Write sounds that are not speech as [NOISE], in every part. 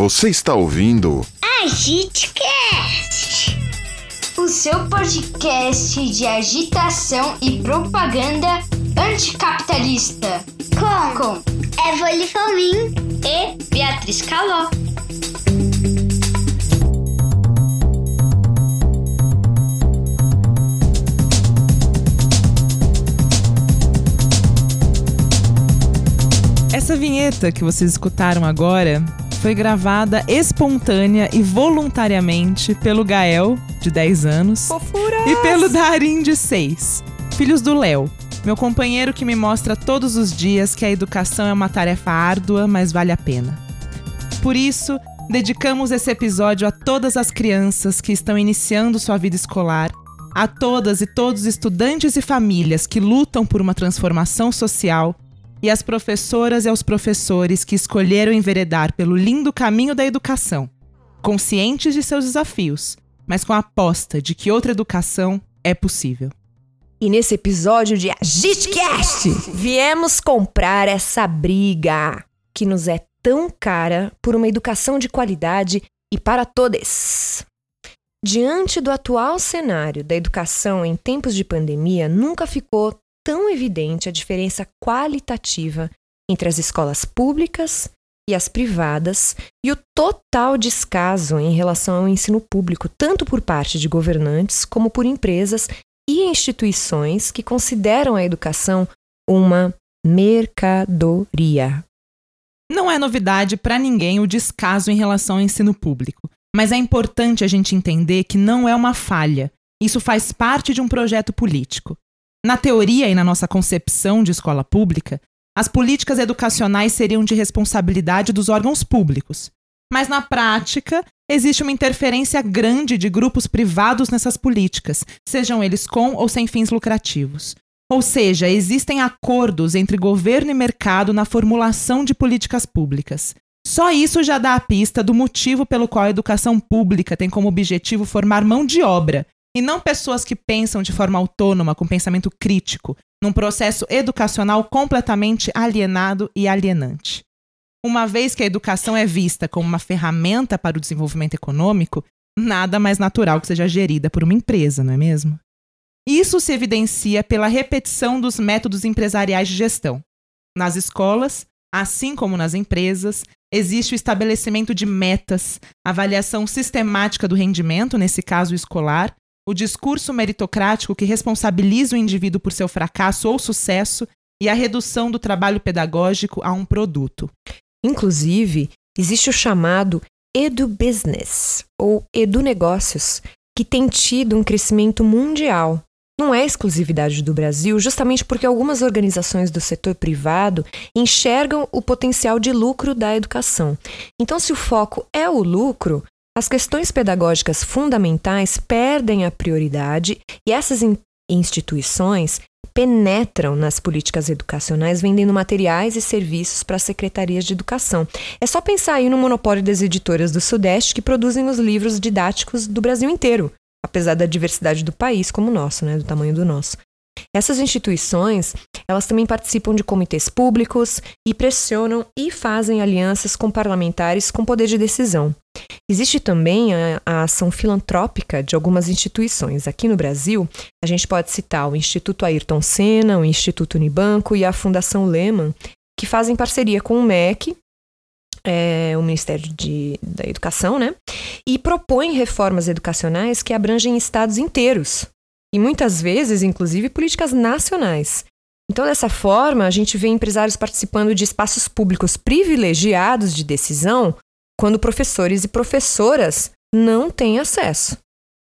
Você está ouvindo AgiteCast, o seu podcast de agitação e propaganda anticapitalista. Com, com Evoli Fomin e Beatriz Caló. Essa vinheta que vocês escutaram agora foi gravada espontânea e voluntariamente pelo Gael, de 10 anos, Fofuras! e pelo Darim, de 6, filhos do Léo, meu companheiro que me mostra todos os dias que a educação é uma tarefa árdua, mas vale a pena. Por isso, dedicamos esse episódio a todas as crianças que estão iniciando sua vida escolar, a todas e todos os estudantes e famílias que lutam por uma transformação social e às professoras e aos professores que escolheram enveredar pelo lindo caminho da educação, conscientes de seus desafios, mas com a aposta de que outra educação é possível. E nesse episódio de AgiteCast, viemos comprar essa briga que nos é tão cara por uma educação de qualidade e para todos. Diante do atual cenário da educação em tempos de pandemia, nunca ficou tão evidente a diferença qualitativa entre as escolas públicas e as privadas e o total descaso em relação ao ensino público, tanto por parte de governantes como por empresas e instituições que consideram a educação uma mercadoria. Não é novidade para ninguém o descaso em relação ao ensino público, mas é importante a gente entender que não é uma falha. Isso faz parte de um projeto político. Na teoria e na nossa concepção de escola pública, as políticas educacionais seriam de responsabilidade dos órgãos públicos. Mas na prática, existe uma interferência grande de grupos privados nessas políticas, sejam eles com ou sem fins lucrativos. Ou seja, existem acordos entre governo e mercado na formulação de políticas públicas. Só isso já dá a pista do motivo pelo qual a educação pública tem como objetivo formar mão de obra, e não pessoas que pensam de forma autônoma, com pensamento crítico, num processo educacional completamente alienado e alienante. Uma vez que a educação é vista como uma ferramenta para o desenvolvimento econômico, nada mais natural que seja gerida por uma empresa, não é mesmo? Isso se evidencia pela repetição dos métodos empresariais de gestão. Nas escolas, assim como nas empresas, existe o estabelecimento de metas, avaliação sistemática do rendimento, nesse caso escolar, o discurso meritocrático que responsabiliza o indivíduo por seu fracasso ou sucesso e a redução do trabalho pedagógico a um produto. Inclusive, existe o chamado edu-business ou edu-negócios, que tem tido um crescimento mundial. Não é exclusividade do Brasil, justamente porque algumas organizações do setor privado enxergam o potencial de lucro da educação. Então, se o foco é o lucro, as questões pedagógicas fundamentais perdem a prioridade e essas in instituições penetram nas políticas educacionais vendendo materiais e serviços para as secretarias de educação. É só pensar aí no monopólio das editoras do Sudeste que produzem os livros didáticos do Brasil inteiro, apesar da diversidade do país como o nosso, né, do tamanho do nosso. Essas instituições, elas também participam de comitês públicos e pressionam e fazem alianças com parlamentares com poder de decisão. Existe também a, a, ação filantrópica de algumas instituições. Aqui no Brasil, a gente pode citar o Instituto Ayrton Senna, o Instituto Unibanco e a Fundação Lehman, que fazem parceria com o MEC, é, o Ministério de, da Educação, né? E propõem reformas educacionais que abrangem estados inteiros, e muitas vezes, inclusive, políticas nacionais. Então, dessa forma, a gente vê empresários participando de espaços públicos privilegiados de decisão quando professores e professoras não têm acesso.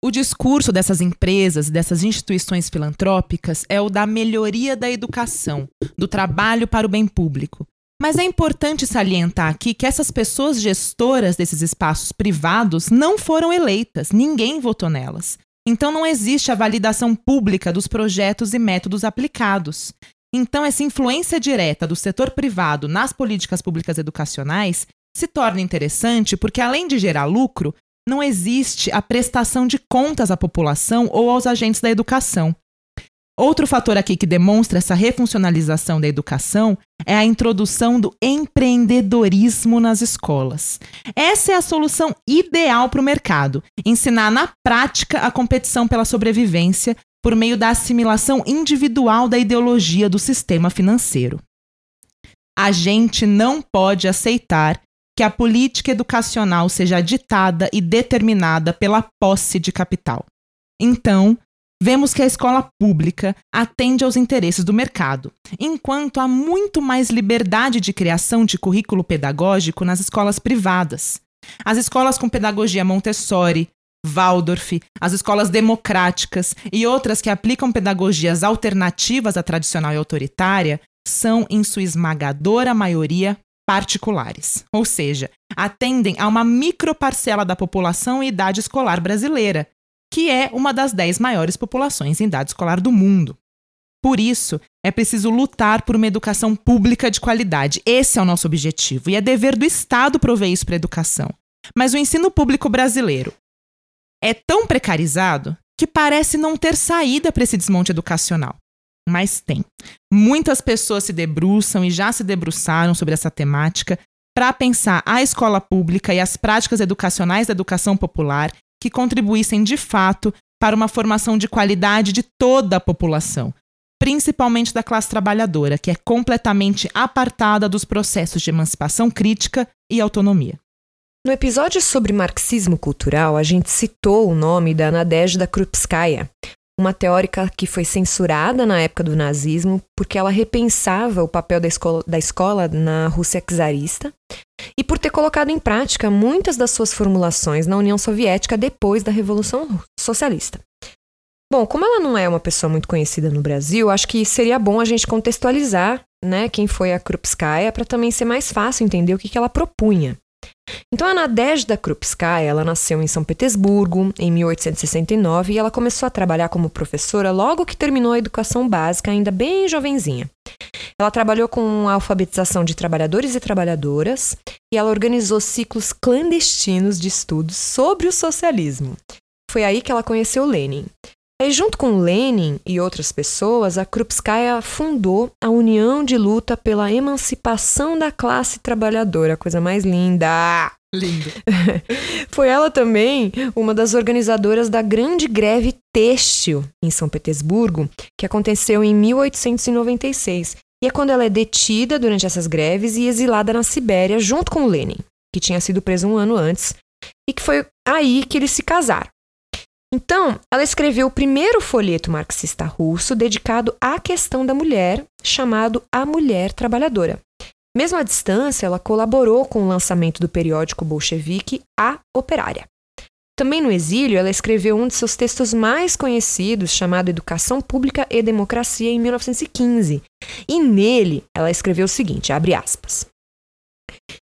O discurso dessas empresas, dessas instituições filantrópicas, é o da melhoria da educação, do trabalho para o bem público. Mas é importante salientar aqui que essas pessoas gestoras desses espaços privados não foram eleitas, ninguém votou nelas. Então não existe a validação pública dos projetos e métodos aplicados. Então essa influência direta do setor privado nas políticas públicas educacionais se torna interessante porque além de gerar lucro, não existe a prestação de contas à população ou aos agentes da educação. Outro fator aqui que demonstra essa refuncionalização da educação é a introdução do empreendedorismo nas escolas. Essa é a solução ideal para o mercado: ensinar na prática a competição pela sobrevivência por meio da assimilação individual da ideologia do sistema financeiro. A gente não pode aceitar que a política educacional seja ditada e determinada pela posse de capital. Então, vemos que a escola pública atende aos interesses do mercado, enquanto há muito mais liberdade de criação de currículo pedagógico nas escolas privadas. As escolas com pedagogia Montessori, Waldorf, as escolas democráticas e outras que aplicam pedagogias alternativas à tradicional e autoritária são, em sua esmagadora maioria, particulares, ou seja, atendem a uma microparcela da população e idade escolar brasileira, que é uma das dez maiores populações em idade escolar do mundo. Por isso, é preciso lutar por uma educação pública de qualidade. Esse é o nosso objetivo e é dever do Estado prover isso para a educação. Mas o ensino público brasileiro é tão precarizado que parece não ter saída para esse desmonte educacional. Mas tem. Muitas pessoas se debruçam e já se debruçaram sobre essa temática para pensar a escola pública e as práticas educacionais da educação popular que contribuíssem de fato para uma formação de qualidade de toda a população, principalmente da classe trabalhadora, que é completamente apartada dos processos de emancipação crítica e autonomia. No episódio sobre marxismo cultural, a gente citou o nome da Nadezhda Krupskaya, uma teórica que foi censurada na época do nazismo porque ela repensava o papel da escola, da escola na Rússia czarista e por ter colocado em prática muitas das suas formulações na União Soviética depois da Revolução Socialista. Bom, como ela não é uma pessoa muito conhecida no Brasil, acho que seria bom a gente contextualizar né, quem foi a Krupskaya para também ser mais fácil entender o que, que ela propunha. Então, a Nadezhda Krupskaya, ela nasceu em São Petersburgo em 1869 e ela começou a trabalhar como professora logo que terminou a educação básica, ainda bem jovenzinha. Ela trabalhou com a alfabetização de trabalhadores e trabalhadoras e ela organizou ciclos clandestinos de estudos sobre o socialismo. Foi aí que ela conheceu Lenin. E junto com Lenin e outras pessoas, a Krupskaya fundou a União de Luta pela Emancipação da Classe Trabalhadora, coisa mais linda. Lindo. [LAUGHS] Foi ela também uma das organizadoras da Grande Greve Têxtil em São Petersburgo, que aconteceu em 1896. E é quando ela é detida durante essas greves e exilada na Sibéria junto com Lenin, que tinha sido preso um ano antes, e que foi aí que eles se casaram. Então, ela escreveu o primeiro folheto marxista russo dedicado à questão da mulher, chamado A Mulher Trabalhadora. Mesmo à distância, ela colaborou com o lançamento do periódico bolchevique A Operária. Também no exílio, ela escreveu um de seus textos mais conhecidos, chamado Educação Pública e Democracia, em 1915. E nele, ela escreveu o seguinte, abre aspas.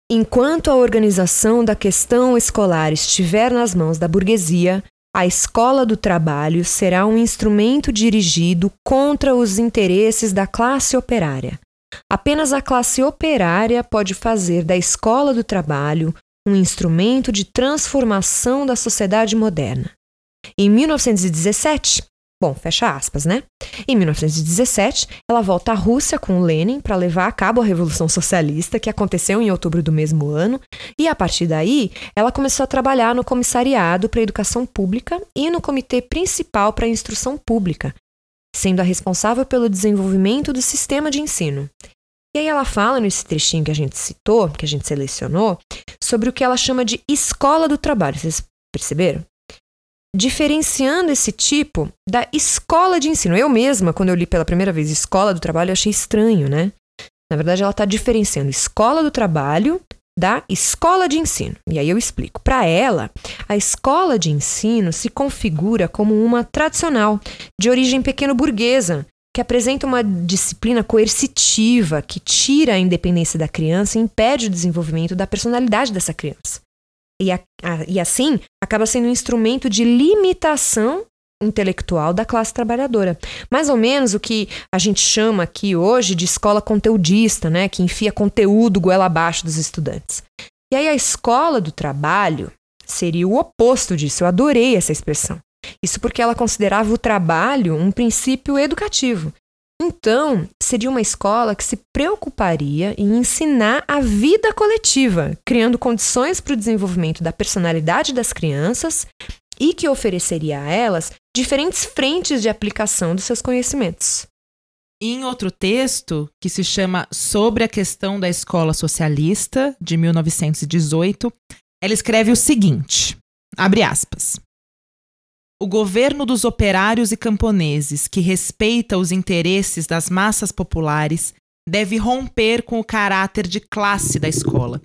Enquanto a organização da questão escolar estiver nas mãos da burguesia, a escola do trabalho será um instrumento dirigido contra os interesses da classe operária. Apenas a classe operária pode fazer da escola do trabalho um instrumento de transformação da sociedade moderna. Em 1917, Bom, fecha aspas, né? Em 1917, ela volta à Rússia com Lenin para levar a cabo a Revolução Socialista, que aconteceu em outubro do mesmo ano, e a partir daí, ela começou a trabalhar no Comissariado para a Educação Pública e no Comitê Principal para a Instrução Pública, sendo a responsável pelo desenvolvimento do sistema de ensino. E aí ela fala nesse trechinho que a gente citou, que a gente selecionou, sobre o que ela chama de escola do trabalho. Vocês perceberam? Diferenciando esse tipo da escola de ensino. Eu mesma, quando eu li pela primeira vez escola do trabalho, achei estranho, né? Na verdade, ela está diferenciando escola do trabalho da escola de ensino. E aí eu explico. Para ela, a escola de ensino se configura como uma tradicional, de origem pequeno-burguesa, que apresenta uma disciplina coercitiva que tira a independência da criança e impede o desenvolvimento da personalidade dessa criança. E, a, a, e assim acaba sendo um instrumento de limitação intelectual da classe trabalhadora. Mais ou menos o que a gente chama aqui hoje de escola conteudista, né, que enfia conteúdo goela abaixo dos estudantes. E aí a escola do trabalho seria o oposto disso. Eu adorei essa expressão. Isso porque ela considerava o trabalho um princípio educativo. Então, seria uma escola que se preocuparia em ensinar a vida coletiva, criando condições para o desenvolvimento da personalidade das crianças e que ofereceria a elas diferentes frentes de aplicação dos seus conhecimentos. Em outro texto, que se chama Sobre a Questão da Escola Socialista, de 1918, ela escreve o seguinte: abre aspas. O governo dos operários e camponeses, que respeita os interesses das massas populares, deve romper com o caráter de classe da escola.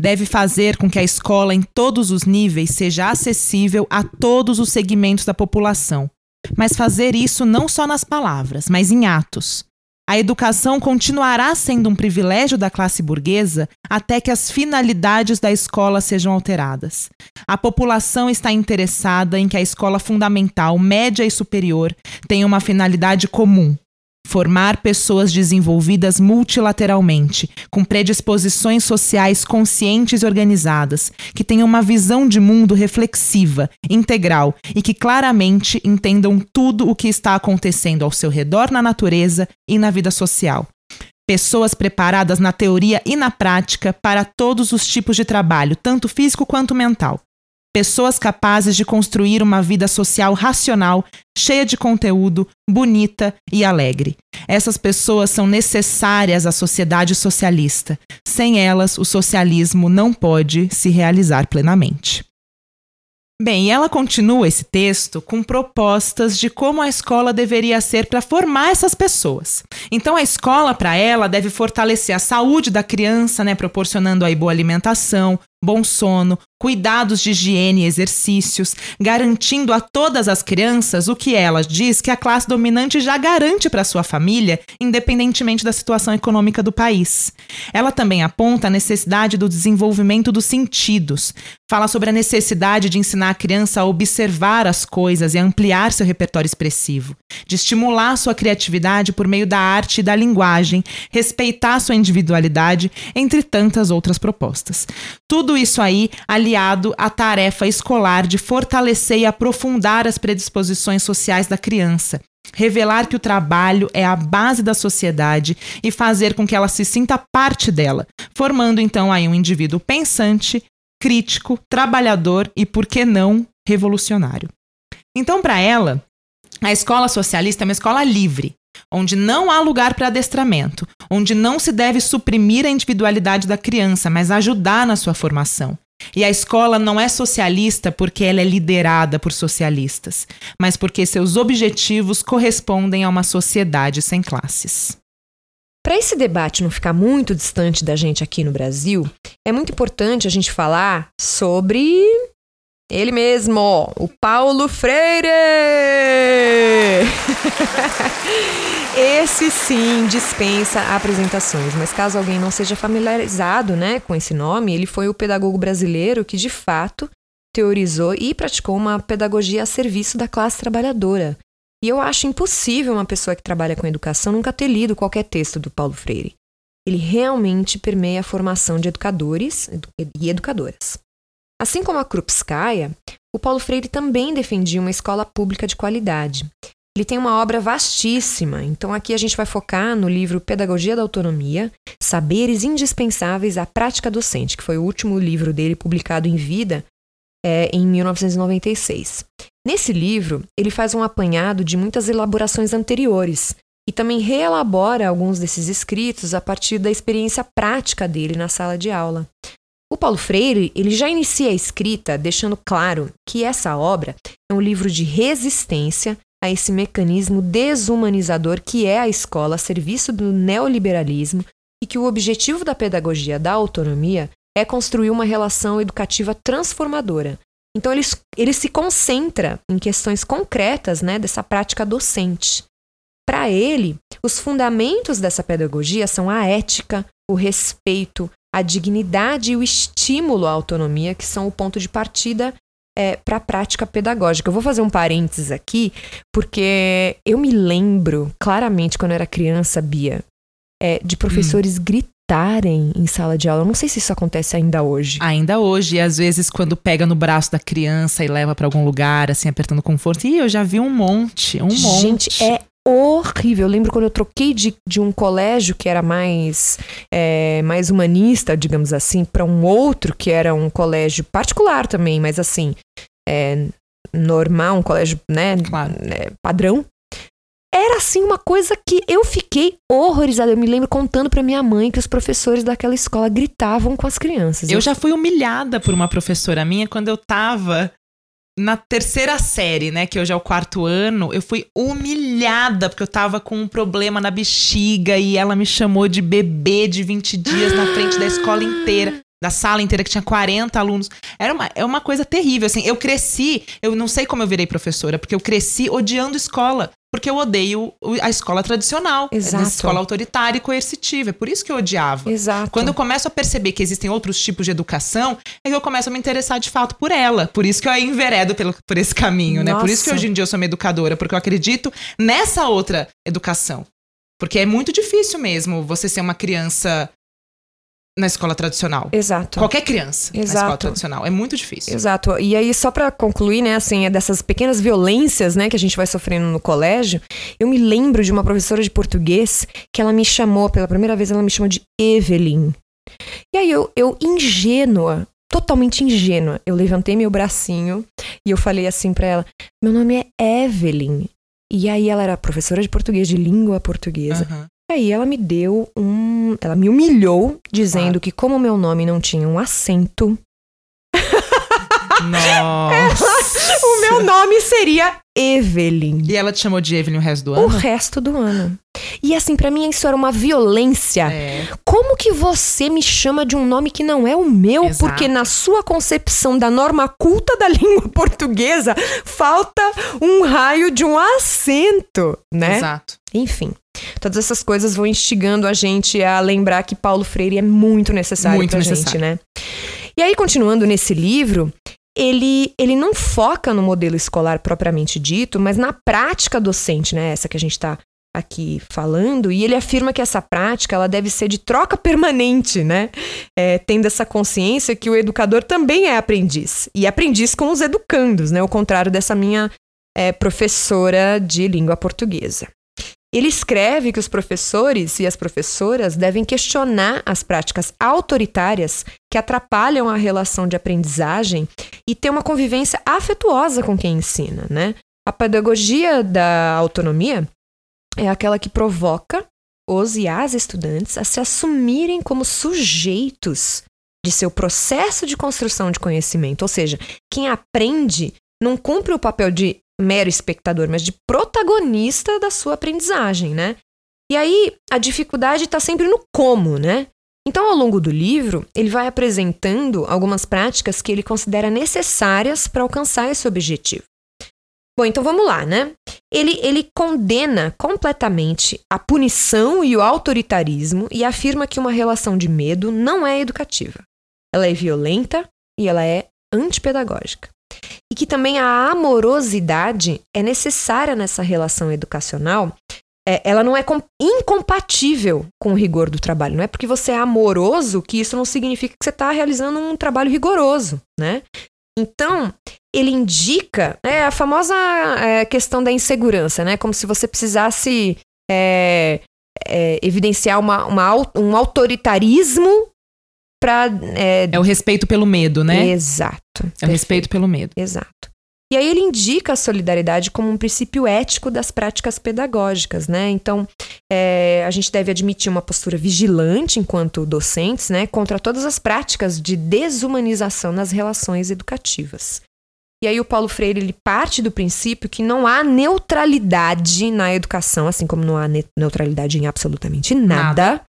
Deve fazer com que a escola, em todos os níveis, seja acessível a todos os segmentos da população. Mas fazer isso não só nas palavras, mas em atos. A educação continuará sendo um privilégio da classe burguesa até que as finalidades da escola sejam alteradas. A população está interessada em que a escola fundamental, média e superior tenha uma finalidade comum, Formar pessoas desenvolvidas multilateralmente, com predisposições sociais conscientes e organizadas, que tenham uma visão de mundo reflexiva, integral e que claramente entendam tudo o que está acontecendo ao seu redor na natureza e na vida social. Pessoas preparadas na teoria e na prática para todos os tipos de trabalho, tanto físico quanto mental pessoas capazes de construir uma vida social racional, cheia de conteúdo, bonita e alegre. Essas pessoas são necessárias à sociedade socialista. Sem elas, o socialismo não pode se realizar plenamente. Bem, ela continua esse texto com propostas de como a escola deveria ser para formar essas pessoas. Então, a escola, para ela, deve fortalecer a saúde da criança, né, proporcionando aí boa alimentação, bom sono, cuidados de higiene e exercícios, garantindo a todas as crianças o que ela diz que a classe dominante já garante para sua família, independentemente da situação econômica do país. Ela também aponta a necessidade do desenvolvimento dos sentidos, fala sobre a necessidade de ensinar a criança a observar as coisas e ampliar seu repertório expressivo, de estimular sua criatividade por meio da arte e da linguagem, respeitar sua individualidade, entre tantas outras propostas. Tudo isso aí aliado à tarefa escolar de fortalecer e aprofundar as predisposições sociais da criança, revelar que o trabalho é a base da sociedade e fazer com que ela se sinta parte dela, formando então aí um indivíduo pensante, crítico, trabalhador e, por que não, revolucionário. Então, para ela, a escola socialista é uma escola livre, onde não há lugar para adestramento, onde não se deve suprimir a individualidade da criança, mas ajudar na sua formação. E a escola não é socialista porque ela é liderada por socialistas, mas porque seus objetivos correspondem a uma sociedade sem classes. Para esse debate não ficar muito distante da gente aqui no Brasil, é muito importante a gente falar sobre ele mesmo, o Paulo Freire! [LAUGHS] esse sim dispensa apresentações, mas caso alguém não seja familiarizado né, com esse nome, ele foi o pedagogo brasileiro que de fato teorizou e praticou uma pedagogia a serviço da classe trabalhadora, e eu acho impossível uma pessoa que trabalha com educação nunca ter lido qualquer texto do Paulo Freire. Ele realmente permeia a formação de educadores e educadoras. Assim como a Krupskaya, o Paulo Freire também defendia uma escola pública de qualidade. Ele tem uma obra vastíssima, então aqui a gente vai focar no livro Pedagogia da Autonomia, Saberes Indispensáveis à Prática Docente, que foi o último livro dele publicado em vida é, em 1996. Nesse livro, ele faz um apanhado de muitas elaborações anteriores e também reelabora alguns desses escritos a partir da experiência prática dele na sala de aula. O Paulo Freire ele já inicia a escrita deixando claro que essa obra é um livro de resistência a esse mecanismo desumanizador que é a escola a serviço do neoliberalismo e que o objetivo da pedagogia da autonomia é construir uma relação educativa transformadora, então ele, ele se concentra em questões concretas né, dessa prática docente. Para ele, os fundamentos dessa pedagogia são a ética, o respeito, a dignidade e o estímulo à autonomia, que são o ponto de partida é, para a prática pedagógica. Eu vou fazer um parênteses aqui, porque eu me lembro claramente quando eu era criança, Bia, é, de professores hum. gritarem em sala de aula. Eu não sei se isso acontece ainda hoje. Ainda hoje, e às vezes quando pega no braço da criança e leva para algum lugar, assim, apertando com força. Ih, eu já vi um monte, um Gente, monte. Gente, é horrível. Eu lembro quando eu troquei de, de um colégio que era mais, é, mais humanista, digamos assim, para um outro que era um colégio particular também, mas assim, é, normal, um colégio, né, Claro. né, padrão. Era assim uma coisa que eu fiquei horrorizada. Eu me lembro contando para minha mãe que os professores daquela escola gritavam com as crianças. Eu já fui humilhada por uma professora minha quando eu tava na terceira série, né? Que hoje é o quarto ano. Eu fui humilhada porque eu tava com um problema na bexiga e ela me chamou de bebê de 20 dias na frente da escola inteira. Da sala inteira, que tinha 40 alunos. Era uma, é uma coisa terrível, assim. Eu cresci, eu não sei como eu virei professora, porque eu cresci odiando escola. Porque eu odeio a escola tradicional. Exato. A escola autoritária e coercitiva. É por isso que eu odiava. Exato. Quando eu começo a perceber que existem outros tipos de educação, é que eu começo a me interessar de fato por ela. Por isso que eu enveredo pelo, por esse caminho, né? Por isso que Nossa. hoje em dia eu sou uma educadora, porque eu acredito nessa outra educação. Porque é muito difícil mesmo você ser uma criança na escola tradicional. Exato. Qualquer criança na escola Exato. tradicional. É muito difícil. Exato. E aí, só pra concluir, né, assim, é dessas pequenas violências, né, que a gente vai sofrendo no colégio, eu me lembro de uma professora de português que ela me chamou, pela primeira vez, ela me chamou de Evelyn. E aí, eu, eu ingênua, totalmente ingênua, eu levantei meu bracinho e eu falei assim pra ela: meu nome é Evelyn. E aí, ela era professora de português, de língua portuguesa. Aham. E aí ela me deu um. Ela me humilhou, dizendo Claro. que, como meu nome não tinha um acento, [LAUGHS] Nossa. o meu nome seria Evelyn. E ela te chamou de Evelyn o resto do O ano? resto do ano. E assim, pra mim isso era uma violência. É. Como que você me chama de um nome que não é o meu? Exato. Porque na sua concepção da norma culta da [LAUGHS] língua portuguesa, falta um raio de um acento, né? Exato. Enfim, todas essas coisas vão instigando a gente a lembrar que Paulo Freire é muito necessário Muito pra necessário. gente, né? E aí, continuando nesse livro, ele, ele não foca no modelo escolar propriamente dito, mas na prática docente, né? Essa que a gente está aqui falando, e ele afirma que essa prática ela deve ser de troca permanente, né? É, tendo essa consciência que o educador também é aprendiz, e aprendiz com os educandos, né? O contrário dessa minha é, professora de língua portuguesa. Ele escreve que os professores e as professoras devem questionar as práticas autoritárias que atrapalham a relação de aprendizagem e ter uma convivência afetuosa com quem ensina, né? A pedagogia da autonomia é aquela que provoca os e as estudantes a se assumirem como sujeitos de seu processo de construção de conhecimento. Ou seja, quem aprende não cumpre o papel de mero espectador, mas de protagonista da sua aprendizagem, né? E aí a dificuldade está sempre no como, né? Então, ao longo do livro, ele vai apresentando algumas práticas que ele considera necessárias para alcançar esse objetivo. Bom, então vamos lá, né? Ele, ele condena completamente a punição e o autoritarismo e afirma que uma relação de medo não é educativa. Ela é violenta e ela é antipedagógica. E que também a amorosidade é necessária nessa relação educacional. É, ela não é com- incompatível com o rigor do trabalho. Não é porque você é amoroso que isso não significa que você está realizando um trabalho rigoroso, né? Então, ele indica é, a famosa é, questão da insegurança, né? Como se você precisasse é, é, evidenciar uma, uma um autoritarismo para. É, É o respeito pelo medo, né? Exato. É o respeito pelo medo. Exato. E aí ele indica a solidariedade como um princípio ético das práticas pedagógicas, né? Então, é, a gente deve admitir uma postura vigilante enquanto docentes, né? Contra todas as práticas de desumanização nas relações educativas. E aí o Paulo Freire ele parte do princípio que não há neutralidade na educação, assim como não há ne- neutralidade em absolutamente nada,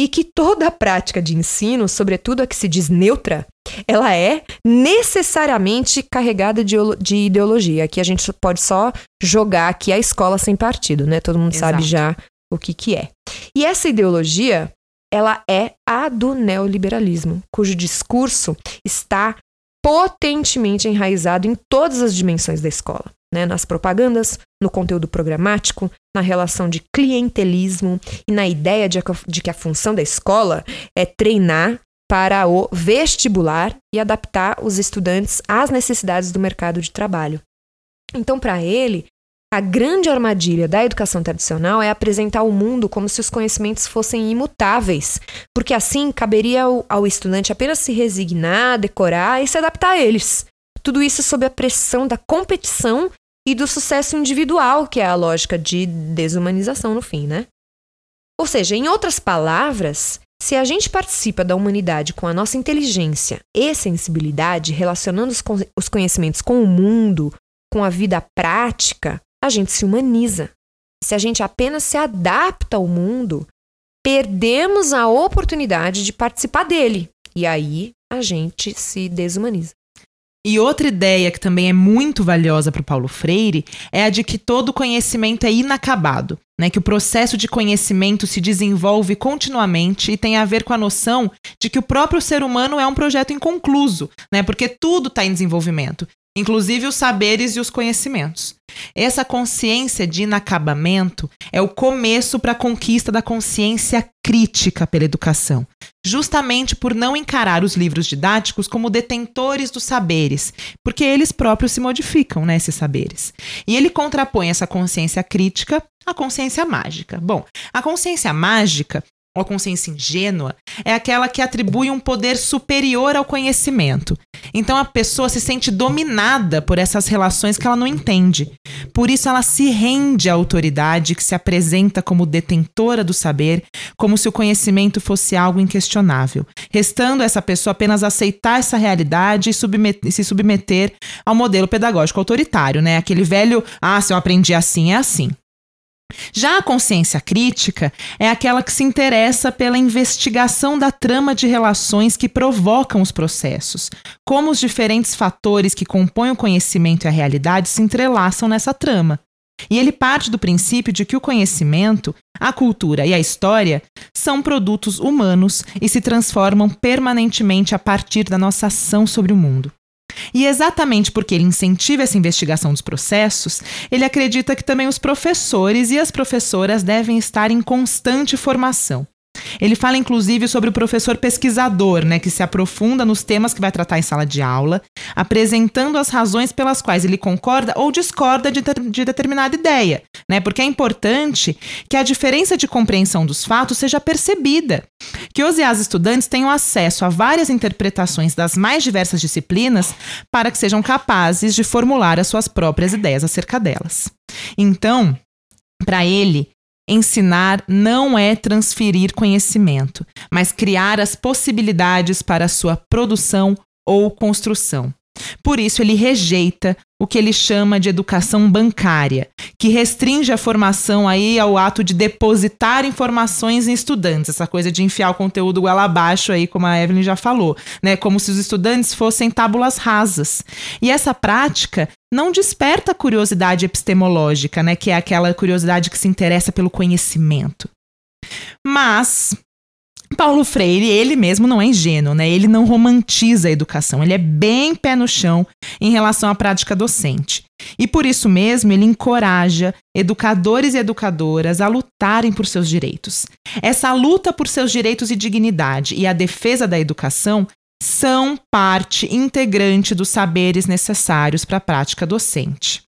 e que toda prática de ensino, sobretudo a que se diz neutra, ela é necessariamente carregada de, olo- de ideologia. Aqui a gente pode só jogar aqui a escola sem partido, né? Todo mundo sabe Exato. já o que que é. E essa ideologia, ela é a do neoliberalismo, cujo discurso está potentemente enraizado em todas as dimensões da escola, né? Nas propagandas, no conteúdo programático, na relação de clientelismo e na ideia de, de que a função da escola é treinar para o vestibular e adaptar os estudantes às necessidades do mercado de trabalho. Então, para ele, a grande armadilha da educação tradicional é apresentar o mundo como se os conhecimentos fossem imutáveis, porque assim caberia ao, ao estudante apenas se resignar, decorar e se adaptar a eles. Tudo isso sob a pressão da competição e do sucesso individual, que é a lógica de desumanização no fim, né? Ou seja, em outras palavras, se a gente participa da humanidade com a nossa inteligência e sensibilidade, relacionando os conhecimentos com o mundo, com a vida prática, a gente se humaniza. Se a gente apenas se adapta ao mundo, perdemos a oportunidade de participar dele. E aí a gente se desumaniza. E outra ideia que também é muito valiosa para Paulo Freire é a de que todo conhecimento é inacabado, né? Que o processo de conhecimento se desenvolve continuamente e tem a ver com a noção de que o próprio ser humano é um projeto inconcluso, né? Porque tudo está em desenvolvimento inclusive os saberes e os conhecimentos. Essa consciência de inacabamento é o começo para a conquista da consciência crítica pela educação, justamente por não encarar os livros didáticos como detentores dos saberes, porque eles próprios se modificam, né, saberes. E ele contrapõe essa consciência crítica à consciência mágica. Bom, a consciência mágica ou a consciência ingênua é aquela que atribui um poder superior ao conhecimento. Então a pessoa se sente dominada por essas relações que ela não entende. Por isso ela se rende à autoridade que se apresenta como detentora do saber, como se o conhecimento fosse algo inquestionável, restando essa pessoa apenas aceitar essa realidade e, se submeter ao modelo pedagógico autoritário, né? Aquele velho, ah, se eu aprendi assim é assim. Já a consciência crítica é aquela que se interessa pela investigação da trama de relações que provocam os processos, como os diferentes fatores que compõem o conhecimento e a realidade se entrelaçam nessa trama. E ele parte do princípio de que o conhecimento, a cultura e a história são produtos humanos e se transformam permanentemente a partir da nossa ação sobre o mundo. E exatamente porque ele incentiva essa investigação dos processos, ele acredita que também os professores e as professoras devem estar em constante formação. Ele fala inclusive sobre o professor pesquisador, né, que se aprofunda nos temas que vai tratar em sala de aula, apresentando as razões pelas quais ele concorda ou discorda de, de determinada ideia, né? Porque é importante que a diferença de compreensão dos fatos seja percebida, que os e as estudantes tenham acesso a várias interpretações das mais diversas disciplinas para que sejam capazes de formular as suas próprias ideias acerca delas. Então, para ele, Ensinar não é transferir conhecimento, mas criar as possibilidades para sua produção ou construção. Por isso, ele rejeita o que ele chama de educação bancária, que restringe a formação aí ao ato de depositar informações em estudantes, essa coisa de enfiar o conteúdo goela abaixo aí, como a Evelyn já falou, né, como se os estudantes fossem tábulas rasas. E essa prática não desperta a curiosidade epistemológica, né, que é aquela curiosidade que se interessa pelo conhecimento. Mas Paulo Freire, ele mesmo não é ingênuo, né? Ele não romantiza a educação, ele é bem pé no chão em relação à prática docente. E por isso mesmo, ele encoraja educadores e educadoras a lutarem por seus direitos. Essa luta por seus direitos e dignidade e a defesa da educação são parte integrante dos saberes necessários para a prática docente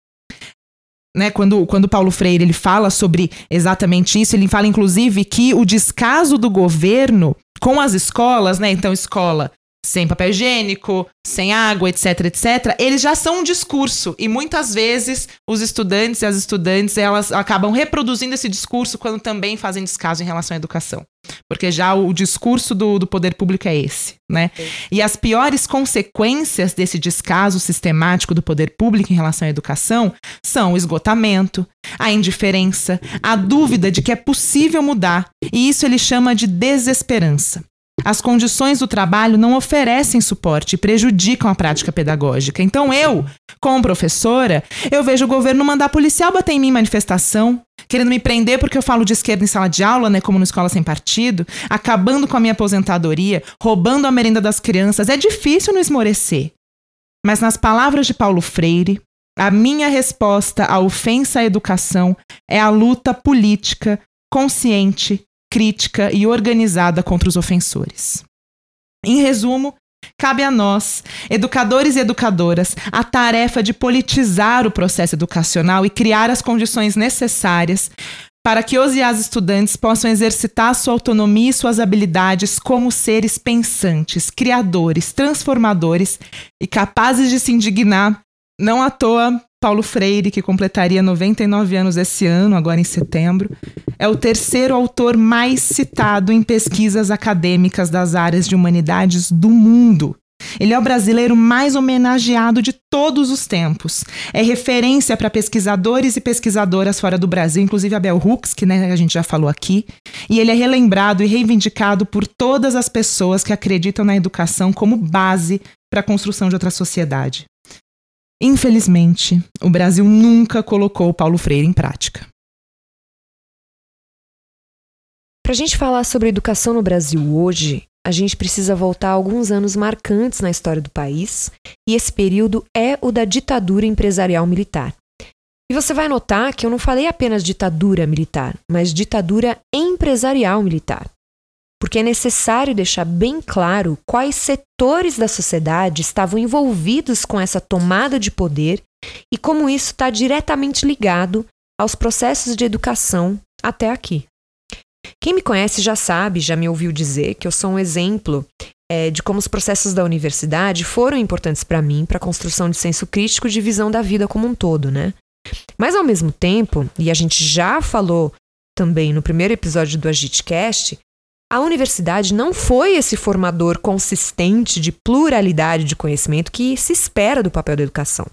né, quando, quando Paulo Freire ele fala sobre exatamente isso, ele fala inclusive que o descaso do governo com as escolas, né, então escola sem papel higiênico, sem água, etc, etc, eles já são um discurso e muitas vezes os estudantes e as estudantes elas acabam reproduzindo esse discurso quando também fazem descaso em relação à educação. Porque já o discurso do, do poder público é esse, né? E as piores consequências desse descaso sistemático do poder público em relação à educação são o esgotamento, a indiferença, a dúvida de que é possível mudar, e isso ele chama de desesperança. As condições do trabalho não oferecem suporte e prejudicam a prática pedagógica. Então eu, como professora, eu vejo o governo mandar policial bater em mim em manifestação, querendo me prender porque eu falo de esquerda em sala de aula, né, como no escola sem partido, acabando com a minha aposentadoria, roubando a merenda das crianças. É difícil não esmorecer. Mas nas palavras de Paulo Freire, A minha resposta à ofensa à educação é a luta política, consciente, crítica e organizada contra os ofensores. Em resumo, cabe a nós, educadores e educadoras, a tarefa de politizar o processo educacional e criar as condições necessárias para que os e as estudantes possam exercitar sua autonomia e suas habilidades como seres pensantes, criadores, transformadores e capazes de se indignar. Não à toa, Paulo Freire, que completaria 99 anos esse ano, agora em setembro, é o terceiro autor mais citado em pesquisas acadêmicas das áreas de humanidades do mundo. Ele é o brasileiro mais homenageado de todos os tempos. É referência para pesquisadores e pesquisadoras fora do Brasil, inclusive a Bell Hooks, que né, a gente já falou aqui. E ele é relembrado e reivindicado por todas as pessoas que acreditam na educação como base para a construção de outra sociedade. Infelizmente, o Brasil nunca colocou Paulo Freire em prática. Para a gente falar sobre educação no Brasil hoje, a gente precisa voltar alguns anos marcantes na história do país, e esse período é o da ditadura empresarial militar. E você vai notar que eu não falei apenas ditadura militar, mas ditadura empresarial militar. Porque é necessário deixar bem claro quais setores da sociedade estavam envolvidos com essa tomada de poder e como isso está diretamente ligado aos processos de educação até aqui. Quem me conhece já sabe, já me ouviu dizer que eu sou um exemplo é, de como os processos da universidade foram importantes para mim para a construção de senso crítico de visão da vida como um todo, né? Mas ao mesmo tempo, e a gente já falou também no primeiro episódio do Agitcast, a universidade não foi esse formador consistente de pluralidade de conhecimento que se espera do papel da educação.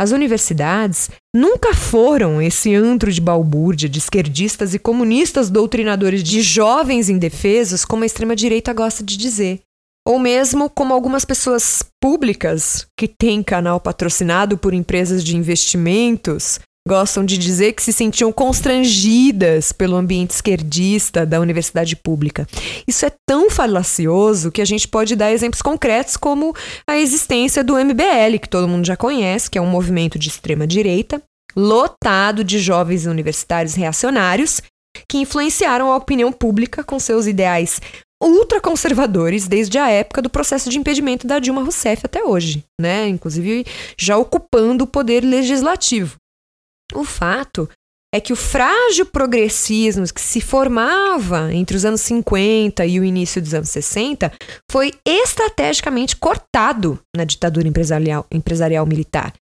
As universidades nunca foram esse antro de balbúrdia de esquerdistas e comunistas doutrinadores de jovens indefesos, como a extrema-direita gosta de dizer. Ou mesmo como algumas pessoas públicas que têm canal patrocinado por empresas de investimentos gostam de dizer que se sentiam constrangidas pelo ambiente esquerdista da universidade pública. Isso é tão falacioso que a gente pode dar exemplos concretos, como a existência do MBL, que todo mundo já conhece, que é um movimento de extrema direita, lotado de jovens universitários reacionários que influenciaram a opinião pública com seus ideais ultraconservadores desde a época do processo de impedimento da Dilma Rousseff até hoje, né? Inclusive já ocupando o poder legislativo. O fato é que o frágil progressismo que se formava entre os anos 50 e o início dos anos 60 foi estrategicamente cortado na ditadura empresarial, empresarial militar,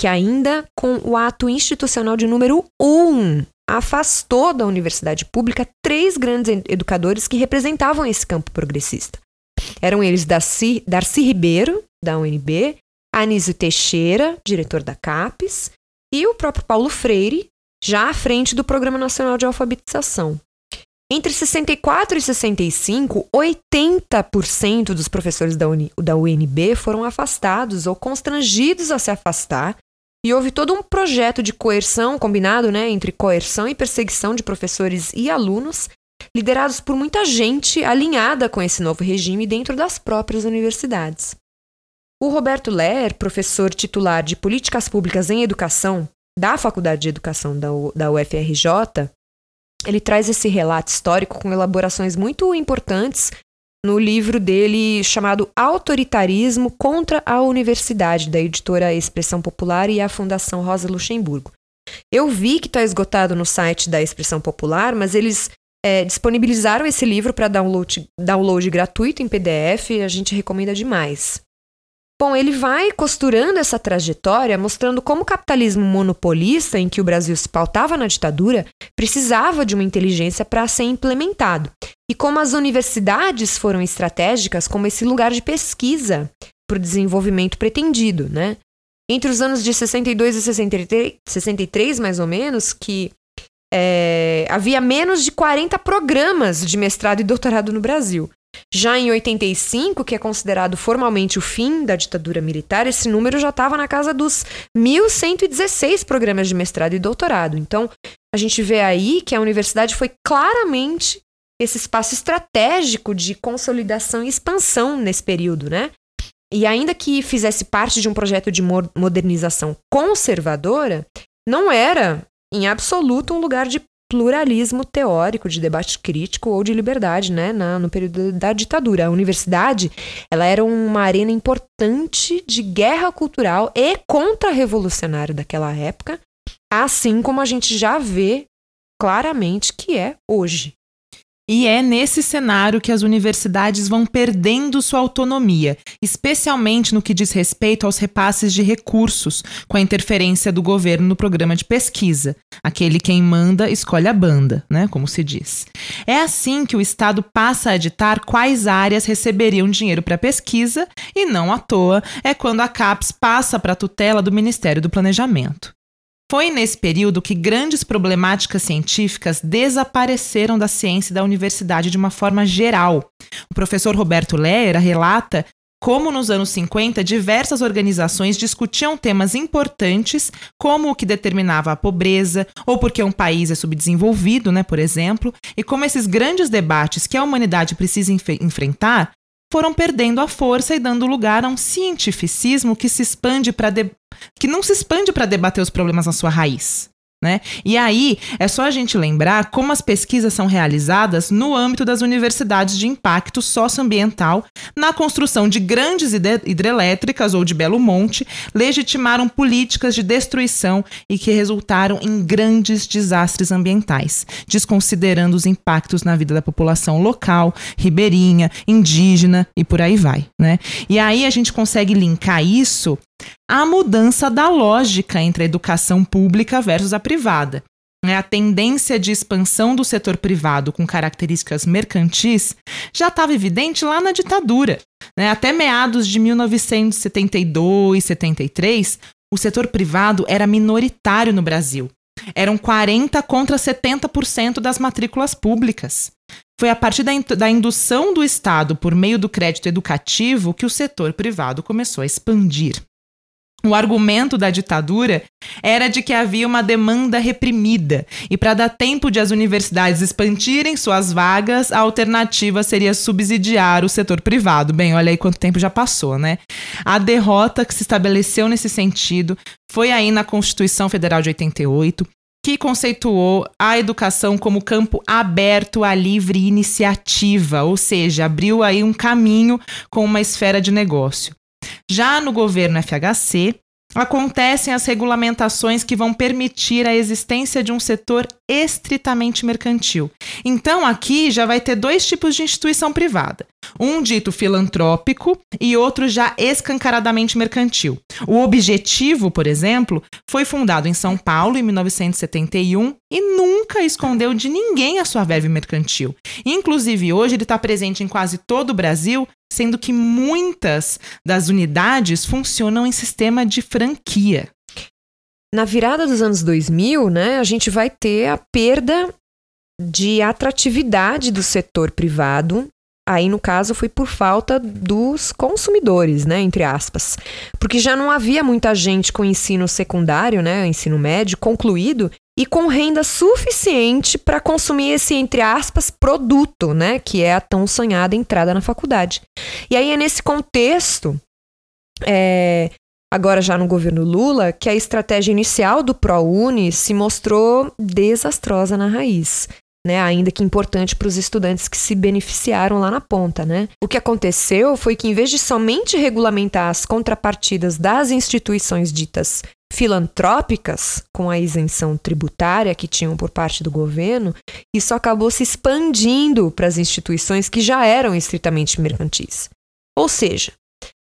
que ainda com o ato institucional de número 1 um, afastou da universidade pública três grandes educadores que representavam esse campo progressista. Eram eles Darcy, Darcy Ribeiro, da UNB, Anísio Teixeira, diretor da CAPES, e o próprio Paulo Freire, já à frente do Programa Nacional de Alfabetização. Entre 64 e 65, 80% dos professores da, Uni, da UNB foram afastados ou constrangidos a se afastar, e houve todo um projeto de coerção combinado né, entre coerção e perseguição de professores e alunos, liderados por muita gente alinhada com esse novo regime dentro das próprias universidades. O Roberto Ler, professor titular de Políticas Públicas em Educação da Faculdade de Educação da, UFRJ, ele traz esse relato histórico com elaborações muito importantes no livro dele chamado Autoritarismo contra a Universidade, da editora Expressão Popular e a Fundação Rosa Luxemburgo. Eu vi que está esgotado no site da Expressão Popular, mas eles é, disponibilizaram esse livro para download, download gratuito em PDF a gente recomenda demais. Bom, ele vai costurando essa trajetória, mostrando como o capitalismo monopolista, em que o Brasil se pautava na ditadura, precisava de uma inteligência para ser implementado. E como as universidades foram estratégicas como esse lugar de pesquisa para o desenvolvimento pretendido, né? Entre os anos de 62 e 63, 63 mais ou menos, que é, havia menos de 40 programas de mestrado e doutorado no Brasil. Já em 85, que é considerado formalmente o fim da ditadura militar, esse número já estava na casa dos 1.116 programas de mestrado e doutorado. Então, a gente vê aí que a universidade foi claramente esse espaço estratégico de consolidação e expansão nesse período, né? e ainda que fizesse parte de um projeto de modernização conservadora, não era, em absoluto, um lugar de pluralismo teórico, de debate crítico ou de liberdade, né, na, no período da ditadura. A universidade, ela era uma arena importante de guerra cultural e contra-revolucionária daquela época, assim como a gente já vê claramente que é hoje. E é nesse cenário que as universidades vão perdendo sua autonomia, especialmente no que diz respeito aos repasses de recursos, com a interferência do governo no programa de pesquisa. Aquele quem manda escolhe a banda, né, como se diz. É assim que o Estado passa a ditar quais áreas receberiam dinheiro para pesquisa, e não à toa é quando a CAPES passa para a tutela do Ministério do Planejamento. Foi nesse período que grandes problemáticas científicas desapareceram da ciência e da universidade de uma forma geral. O professor Roberto Lera relata como nos anos 50 diversas organizações discutiam temas importantes, como o que determinava a pobreza, ou porque um país é subdesenvolvido, né, por exemplo, e como esses grandes debates que a humanidade precisa enf enfrentar foram perdendo a força e dando lugar a um cientificismo que se expande para que não se expande para debater os problemas na sua raiz. Né? E aí é só a gente lembrar como as pesquisas são realizadas no âmbito das universidades de impacto socioambiental, na construção de grandes hidrelétricas ou de Belo Monte, legitimaram políticas de destruição e que resultaram em grandes desastres ambientais, desconsiderando os impactos na vida da população local, ribeirinha, indígena e por aí vai. Né? E aí a gente consegue linkar isso a mudança da lógica entre a educação pública versus a privada. A tendência de expansão do setor privado com características mercantis já estava evidente lá na ditadura. Né? Até meados de 1972, 73, o setor privado era minoritário no Brasil. Eram 40 contra 70% das matrículas públicas. Foi a partir da, da indução do Estado por meio do crédito educativo que o setor privado começou a expandir. O argumento da ditadura era de que havia uma demanda reprimida e para dar tempo de as universidades expandirem suas vagas, a alternativa seria subsidiar o setor privado. Bem, olha aí quanto tempo já passou, né? A derrota que se estabeleceu nesse sentido foi aí na Constituição Federal de 88, que conceituou a educação como campo aberto à livre iniciativa, ou seja, abriu aí um caminho com uma esfera de negócio. Já no governo FHC, acontecem as regulamentações que vão permitir a existência de um setor estritamente mercantil. Então, aqui já vai ter dois tipos de instituição privada: um dito filantrópico e outro já escancaradamente mercantil. O Objetivo, por exemplo, foi fundado em São Paulo em 1971 e nunca escondeu de ninguém a sua verve mercantil. Inclusive, hoje ele está presente em quase todo o Brasil, sendo que muitas das unidades funcionam em sistema de franquia. Na virada dos anos 2000, né, a gente vai ter a perda de atratividade do setor privado Aí, no caso, foi por falta dos consumidores, né, entre aspas. Porque já não havia muita gente com ensino secundário, né, ensino médio concluído e com renda suficiente para consumir esse, entre aspas, produto, né, que é a tão sonhada entrada na faculdade. E aí é nesse contexto, é, agora já no governo Lula, que a estratégia inicial do ProUni se mostrou desastrosa na raiz né? Ainda que importante para os estudantes que se beneficiaram lá na ponta, né? O que aconteceu foi que, em vez de somente regulamentar as contrapartidas das instituições ditas filantrópicas, com a isenção tributária que tinham por parte do governo, isso acabou se expandindo para as instituições que já eram estritamente mercantis. Ou seja,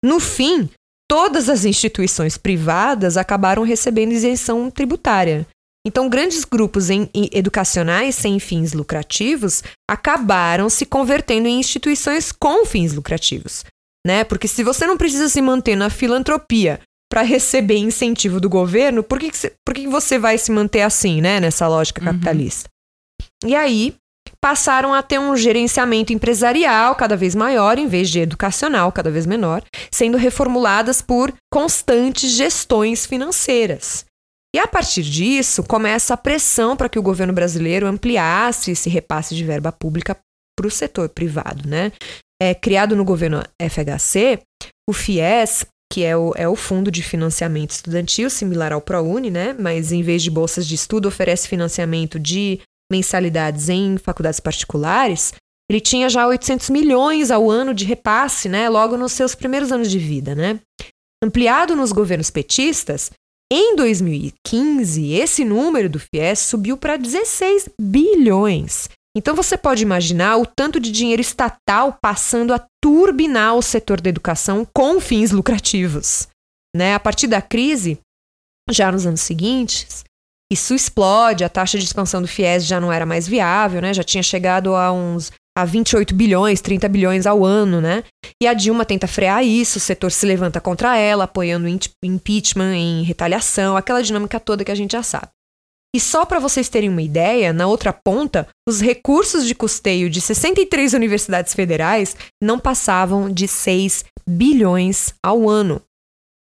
no fim, todas as instituições privadas acabaram recebendo isenção tributária, então, grandes grupos em, em, educacionais sem fins lucrativos acabaram se convertendo em instituições com fins lucrativos. Né? Porque se você não precisa se manter na filantropia para receber incentivo do governo, por que, que, por que você vai se manter assim, né? nessa lógica uhum. capitalista? E aí passaram a ter um gerenciamento empresarial cada vez maior, em vez de educacional cada vez menor, sendo reformuladas por constantes gestões financeiras. E a partir disso, começa a pressão para que o governo brasileiro ampliasse esse repasse de verba pública para o setor privado, né? é, criado no governo FHC, o FIES, que é o, é o Fundo de Financiamento Estudantil, similar ao ProUni, né? Mas em vez de bolsas de estudo, oferece financiamento de mensalidades em faculdades particulares. Ele tinha já 800 milhões ao ano de repasse, né? Logo nos seus primeiros anos de vida, né? Ampliado nos governos petistas, em 2015, esse número do FIES subiu para 16 bilhões. Então você pode imaginar o tanto de dinheiro estatal passando a turbinar o setor da educação com fins lucrativos. Né? A partir da crise, já nos anos seguintes, isso explode, a taxa de expansão do FIES já não era mais viável, né? já tinha chegado a uns a 28 bilhões, 30 bilhões ao ano, né? E a Dilma tenta frear isso, o setor se levanta contra ela, apoiando impeachment em retaliação, aquela dinâmica toda que a gente já sabe. E só para vocês terem uma ideia, na outra ponta, os recursos de custeio de 63 universidades federais não passavam de 6 bilhões ao ano.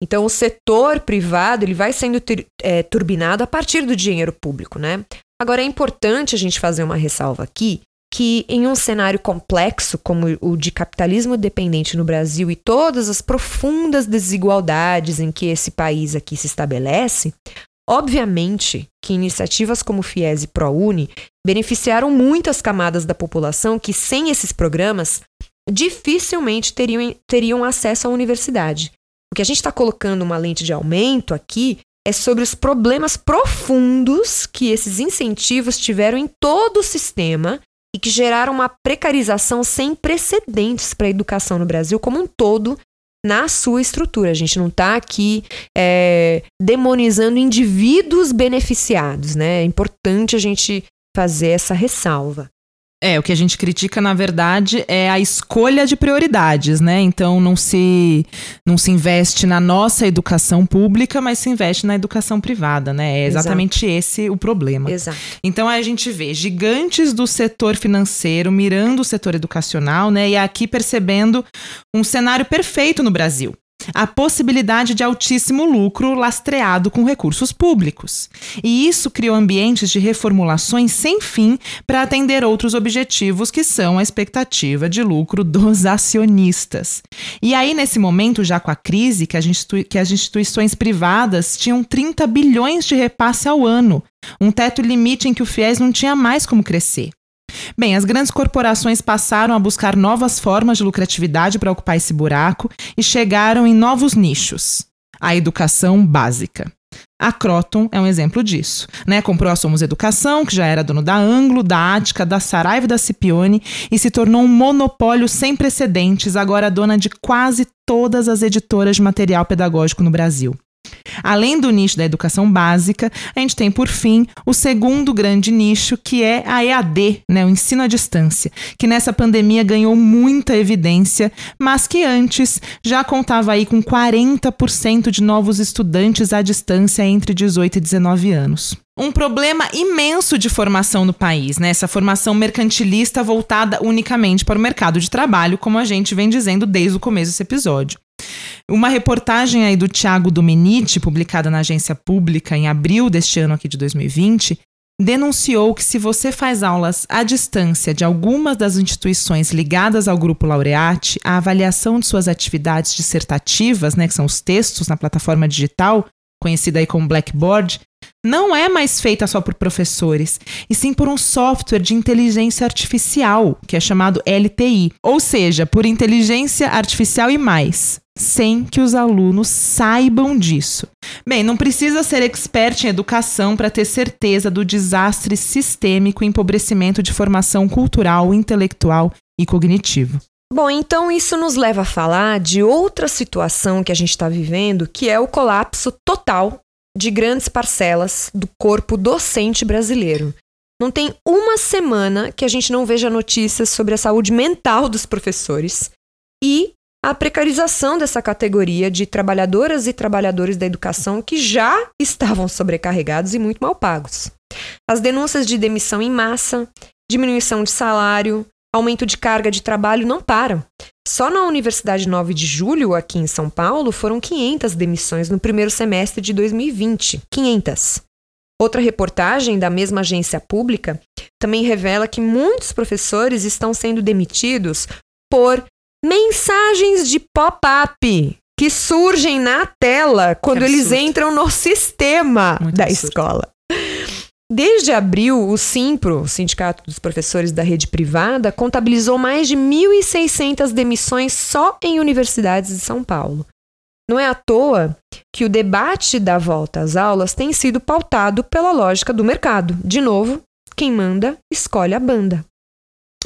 Então, o setor privado ele vai sendo é, turbinado a partir do dinheiro público, né? Agora, é importante a gente fazer uma ressalva aqui que, em um cenário complexo como o de capitalismo dependente no Brasil e todas as profundas desigualdades em que esse país aqui se estabelece, Obviamente que iniciativas como FIES e ProUni beneficiaram muitas camadas da população que, sem esses programas, dificilmente teriam, teriam acesso à universidade. O que a gente está colocando uma lente de aumento aqui é sobre os problemas profundos que esses incentivos tiveram em todo o sistema e que geraram uma precarização sem precedentes para a educação no Brasil como um todo na sua estrutura. A gente não está aqui é, demonizando indivíduos beneficiados, né? É importante a gente fazer essa ressalva. É, o que a gente critica, na verdade, é a escolha de prioridades, né? Então não se não se investe na nossa educação pública, mas se investe na educação privada, né? É exatamente Exato. esse o problema. Exato. Então a gente vê gigantes do setor financeiro mirando o setor educacional, né? E aqui percebendo um cenário perfeito no Brasil a possibilidade de altíssimo lucro lastreado com recursos públicos. E isso criou ambientes de reformulações sem fim para atender outros objetivos que são a expectativa de lucro dos acionistas. E aí, nesse momento, já com a crise, que, que as instituições privadas tinham 30 bilhões de repasse ao ano, um teto limite em que o FIES não tinha mais como crescer. Bem, as grandes corporações passaram a buscar novas formas de lucratividade para ocupar esse buraco e chegaram em novos nichos. A educação básica. A Croton é um exemplo disso. Né? Comprou a Somos Educação, que já era dono da Anglo, da Ática, da Saraiva e da Cipione, e se tornou um monopólio sem precedentes, agora dona de quase todas as editoras de material pedagógico no Brasil. Além do nicho da educação básica, a gente tem, por fim, o segundo grande nicho, que é a EAD, né, o ensino à distância, que nessa pandemia ganhou muita evidência, mas que antes já contava aí com 40% de novos estudantes à distância entre 18 e 19 anos um problema imenso de formação no país, né? Essa formação mercantilista voltada unicamente para o mercado de trabalho, como a gente vem dizendo desde o começo desse episódio. Uma reportagem aí do Tiago Domenici, publicada na agência pública em abril deste ano aqui de 2020, denunciou que se você faz aulas à distância de algumas das instituições ligadas ao grupo Laureate, a avaliação de suas atividades dissertativas, né, que são os textos na plataforma digital, conhecida aí como Blackboard, não é mais feita só por professores, e sim por um software de inteligência artificial, que é chamado LTI, ou seja, por inteligência artificial e mais, sem que os alunos saibam disso. Bem, não precisa ser expert em educação para ter certeza do desastre sistêmico e empobrecimento de formação cultural, intelectual e cognitivo. Bom, então isso nos leva a falar de outra situação que a gente está vivendo, que é o colapso total de grandes parcelas do corpo docente brasileiro. Não tem uma semana que a gente não veja notícias sobre a saúde mental dos professores e a precarização dessa categoria de trabalhadoras e trabalhadores da educação que já [LAUGHS] estavam sobrecarregados e muito mal pagos. As denúncias de demissão em massa, diminuição de salário, aumento de carga de trabalho não param. Só na Universidade 9 de Julho, aqui em São Paulo, foram 500 demissões no primeiro semestre de 2020. 500. Outra reportagem da mesma agência pública também revela que muitos professores estão sendo demitidos por mensagens de pop-up que surgem na tela quando eles entram no sistema Muito da absurdo. escola. Desde abril, o Simpro, o Sindicato dos Professores da Rede Privada, contabilizou mais de 1.600 demissões só em universidades de São Paulo. Não é à toa que o debate da volta às aulas tem sido pautado pela lógica do mercado. De novo, quem manda escolhe a banda.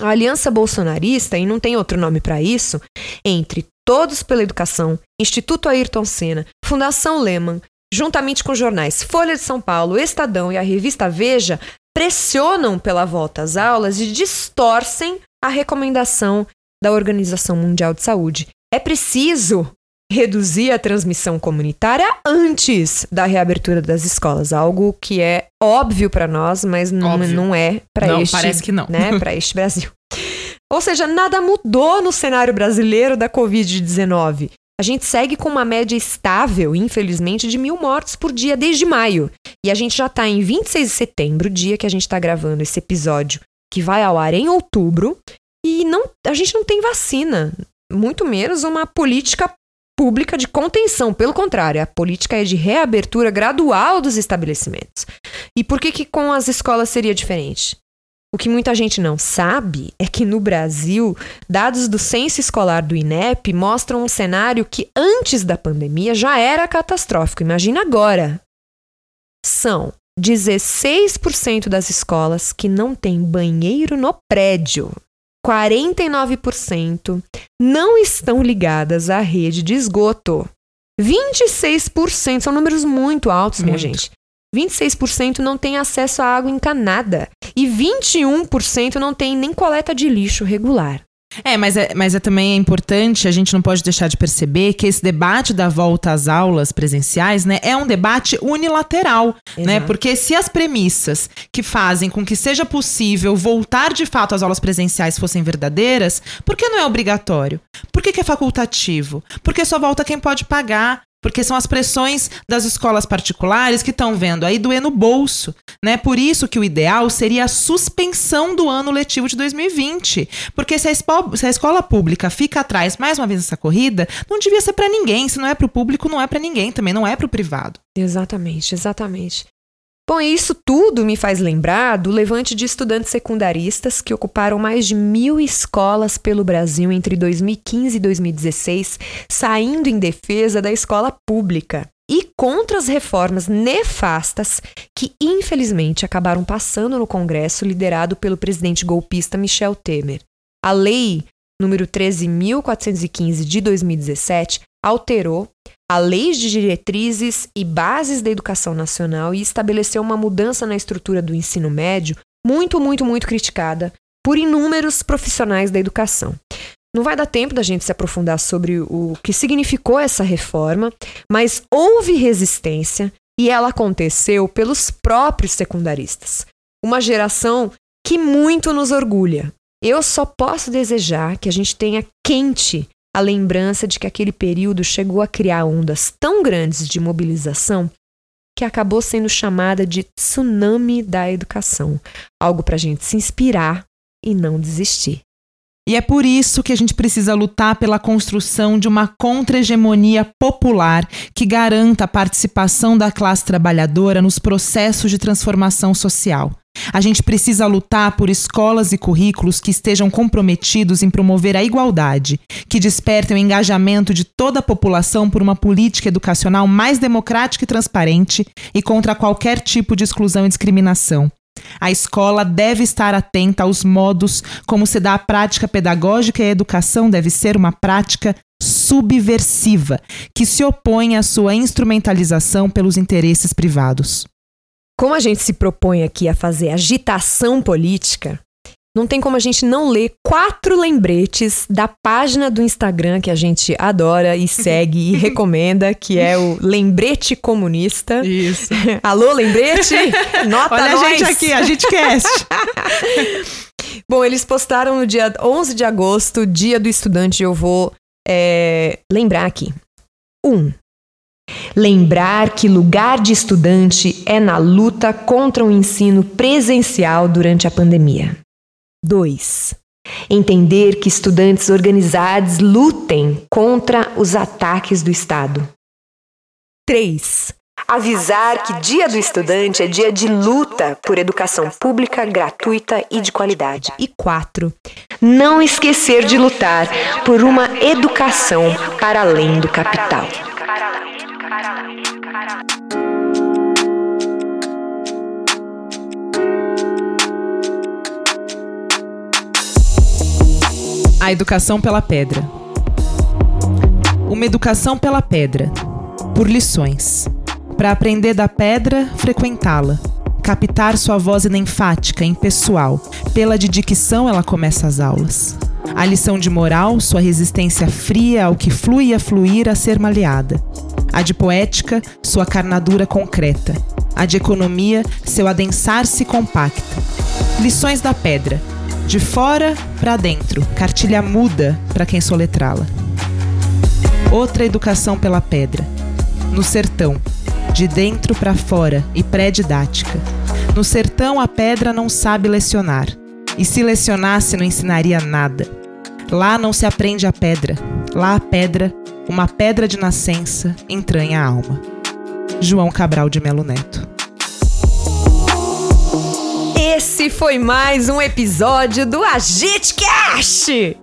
A aliança bolsonarista, e não tem outro nome para isso, entre Todos pela Educação, Instituto Ayrton Senna, Fundação Lehman, juntamente com jornais Folha de São Paulo, Estadão e a revista Veja, pressionam pela volta às aulas e distorcem a recomendação da Organização Mundial de Saúde. É preciso reduzir a transmissão comunitária antes da reabertura das escolas, algo que é óbvio para nós, mas não, não é para este, parece que não. Né, [LAUGHS] para este Brasil. Ou seja, nada mudou no cenário brasileiro da Covid-19. A gente segue com uma média estável, infelizmente, de mil mortos por dia desde maio. E a gente já está em 26 de setembro, dia que a gente está gravando esse episódio, que vai ao ar em outubro. E não, a gente não tem vacina, muito menos uma política pública de contenção. Pelo contrário, a política é de reabertura gradual dos estabelecimentos. E por que, que com as escolas seria diferente? O que muita gente não sabe é que no Brasil, dados do censo escolar do INEP mostram um cenário que antes da pandemia já era catastrófico. Imagina agora. São 16% das escolas que não têm banheiro no prédio. 49% não estão ligadas à rede de esgoto. 26% são números muito altos, muito. minha gente. 26% não tem acesso à água encanada e 21% não tem nem coleta de lixo regular. É, mas é, mas é também é importante, a gente não pode deixar de perceber que esse debate da volta às aulas presenciais, né, é um debate unilateral, né? Exato. né? Porque se as premissas que fazem com que seja possível voltar de fato às aulas presenciais fossem verdadeiras, por que não é obrigatório? Por que, que é facultativo? Porque só volta quem pode pagar. Porque são as pressões das escolas particulares que estão vendo aí doer no bolso, né? Por isso que o ideal seria a suspensão do ano letivo de 2020. Porque se a, se a escola pública fica atrás mais uma vez nessa corrida, não devia ser para ninguém. Se não é para o público, não é para ninguém, também não é para o privado. Exatamente, exatamente. Bom, isso tudo me faz lembrar do levante de estudantes secundaristas que ocuparam mais de mil escolas pelo Brasil entre 2015 e 2016, saindo em defesa da escola pública e contra as reformas nefastas que, infelizmente, acabaram passando no Congresso, liderado pelo presidente golpista Michel Temer. A lei número 13.415 de 2017 alterou a Lei de Diretrizes e Bases da Educação Nacional e estabeleceu uma mudança na estrutura do ensino médio muito, muito, muito criticada por inúmeros profissionais da educação. Não vai dar tempo da gente se aprofundar sobre o que significou essa reforma, mas houve resistência e ela aconteceu pelos próprios secundaristas. Uma geração que muito nos orgulha. Eu só posso desejar que a gente tenha quente a lembrança de que aquele período chegou a criar ondas tão grandes de mobilização que acabou sendo chamada de tsunami da educação algo para a gente se inspirar e não desistir. E é por isso que a gente precisa lutar pela construção de uma contra-hegemonia popular que garanta a participação da classe trabalhadora nos processos de transformação social. A gente precisa lutar por escolas e currículos que estejam comprometidos em promover a igualdade, que despertem o engajamento de toda a população por uma política educacional mais democrática e transparente e contra qualquer tipo de exclusão e discriminação. A escola deve estar atenta aos modos como se dá a prática pedagógica e a educação deve ser uma prática subversiva, que se opõe à sua instrumentalização pelos interesses privados. Como a gente se propõe aqui a fazer agitação política, não tem como a gente não ler quatro lembretes da página do Instagram que a gente adora e segue e [LAUGHS] recomenda, que é o Lembrete Comunista. Isso. [LAUGHS] Alô, lembrete? Nota Olha nós. a gente aqui, a gente cast. [LAUGHS] Bom, eles postaram no dia 11 de agosto, dia do estudante, eu vou é, lembrar aqui. Um, Lembrar que lugar de estudante é na luta contra o ensino presencial durante a pandemia. 2. Entender que estudantes organizados lutem contra os ataques do Estado. 3. Avisar que Dia do Estudante é dia de luta por educação pública, gratuita e de qualidade. E 4. Não esquecer de lutar por uma educação para além do capital. A educação pela pedra. Uma educação pela pedra. Por lições. Para aprender da pedra, frequentá-la. Captar sua voz enfática, impessoal. Pela de dicção ela começa as aulas. A lição de moral, sua resistência fria ao que flui a fluir a ser maleada. A de poética, sua carnadura concreta. A de economia, seu adensar-se compacta. Lições da pedra de fora para dentro, cartilha muda para quem soletrá-la. Outra educação pela pedra. No sertão, de dentro para fora e pré-didática. No sertão, a pedra não sabe lecionar. E se lecionasse, não ensinaria nada. Lá não se aprende a pedra. Lá a pedra, uma pedra de nascença, entranha a alma. João Cabral de Melo Neto. Esse foi mais um episódio do Agite Cast!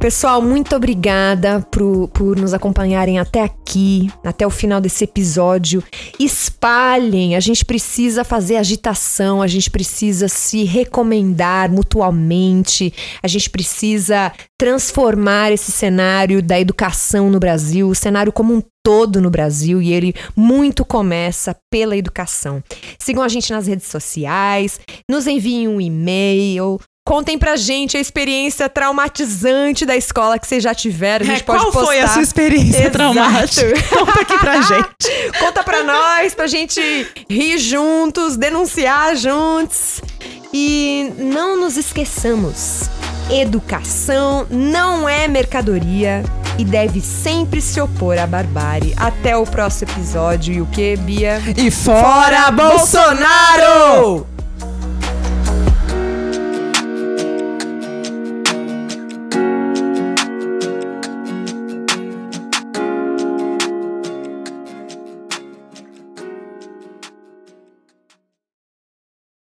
Pessoal, muito obrigada por, por nos acompanharem até aqui, até o final desse episódio. Espalhem, a gente precisa fazer agitação, a gente precisa se recomendar mutualmente, a gente precisa transformar esse cenário da educação no Brasil, o cenário como um todo no Brasil e ele muito começa pela educação. Sigam a gente nas redes sociais, nos enviem um e-mail, Contem pra gente a experiência traumatizante da escola que vocês já tiveram. A gente é, pode qual postar. foi a sua experiência Exato. traumática? [LAUGHS] Conta aqui pra gente. Conta pra nós, pra gente rir juntos, denunciar juntos. E não nos esqueçamos: educação não é mercadoria e deve sempre se opor à barbárie. Até o próximo episódio. E o que, Bia? E fora, fora Bolsonaro! Bolsonaro!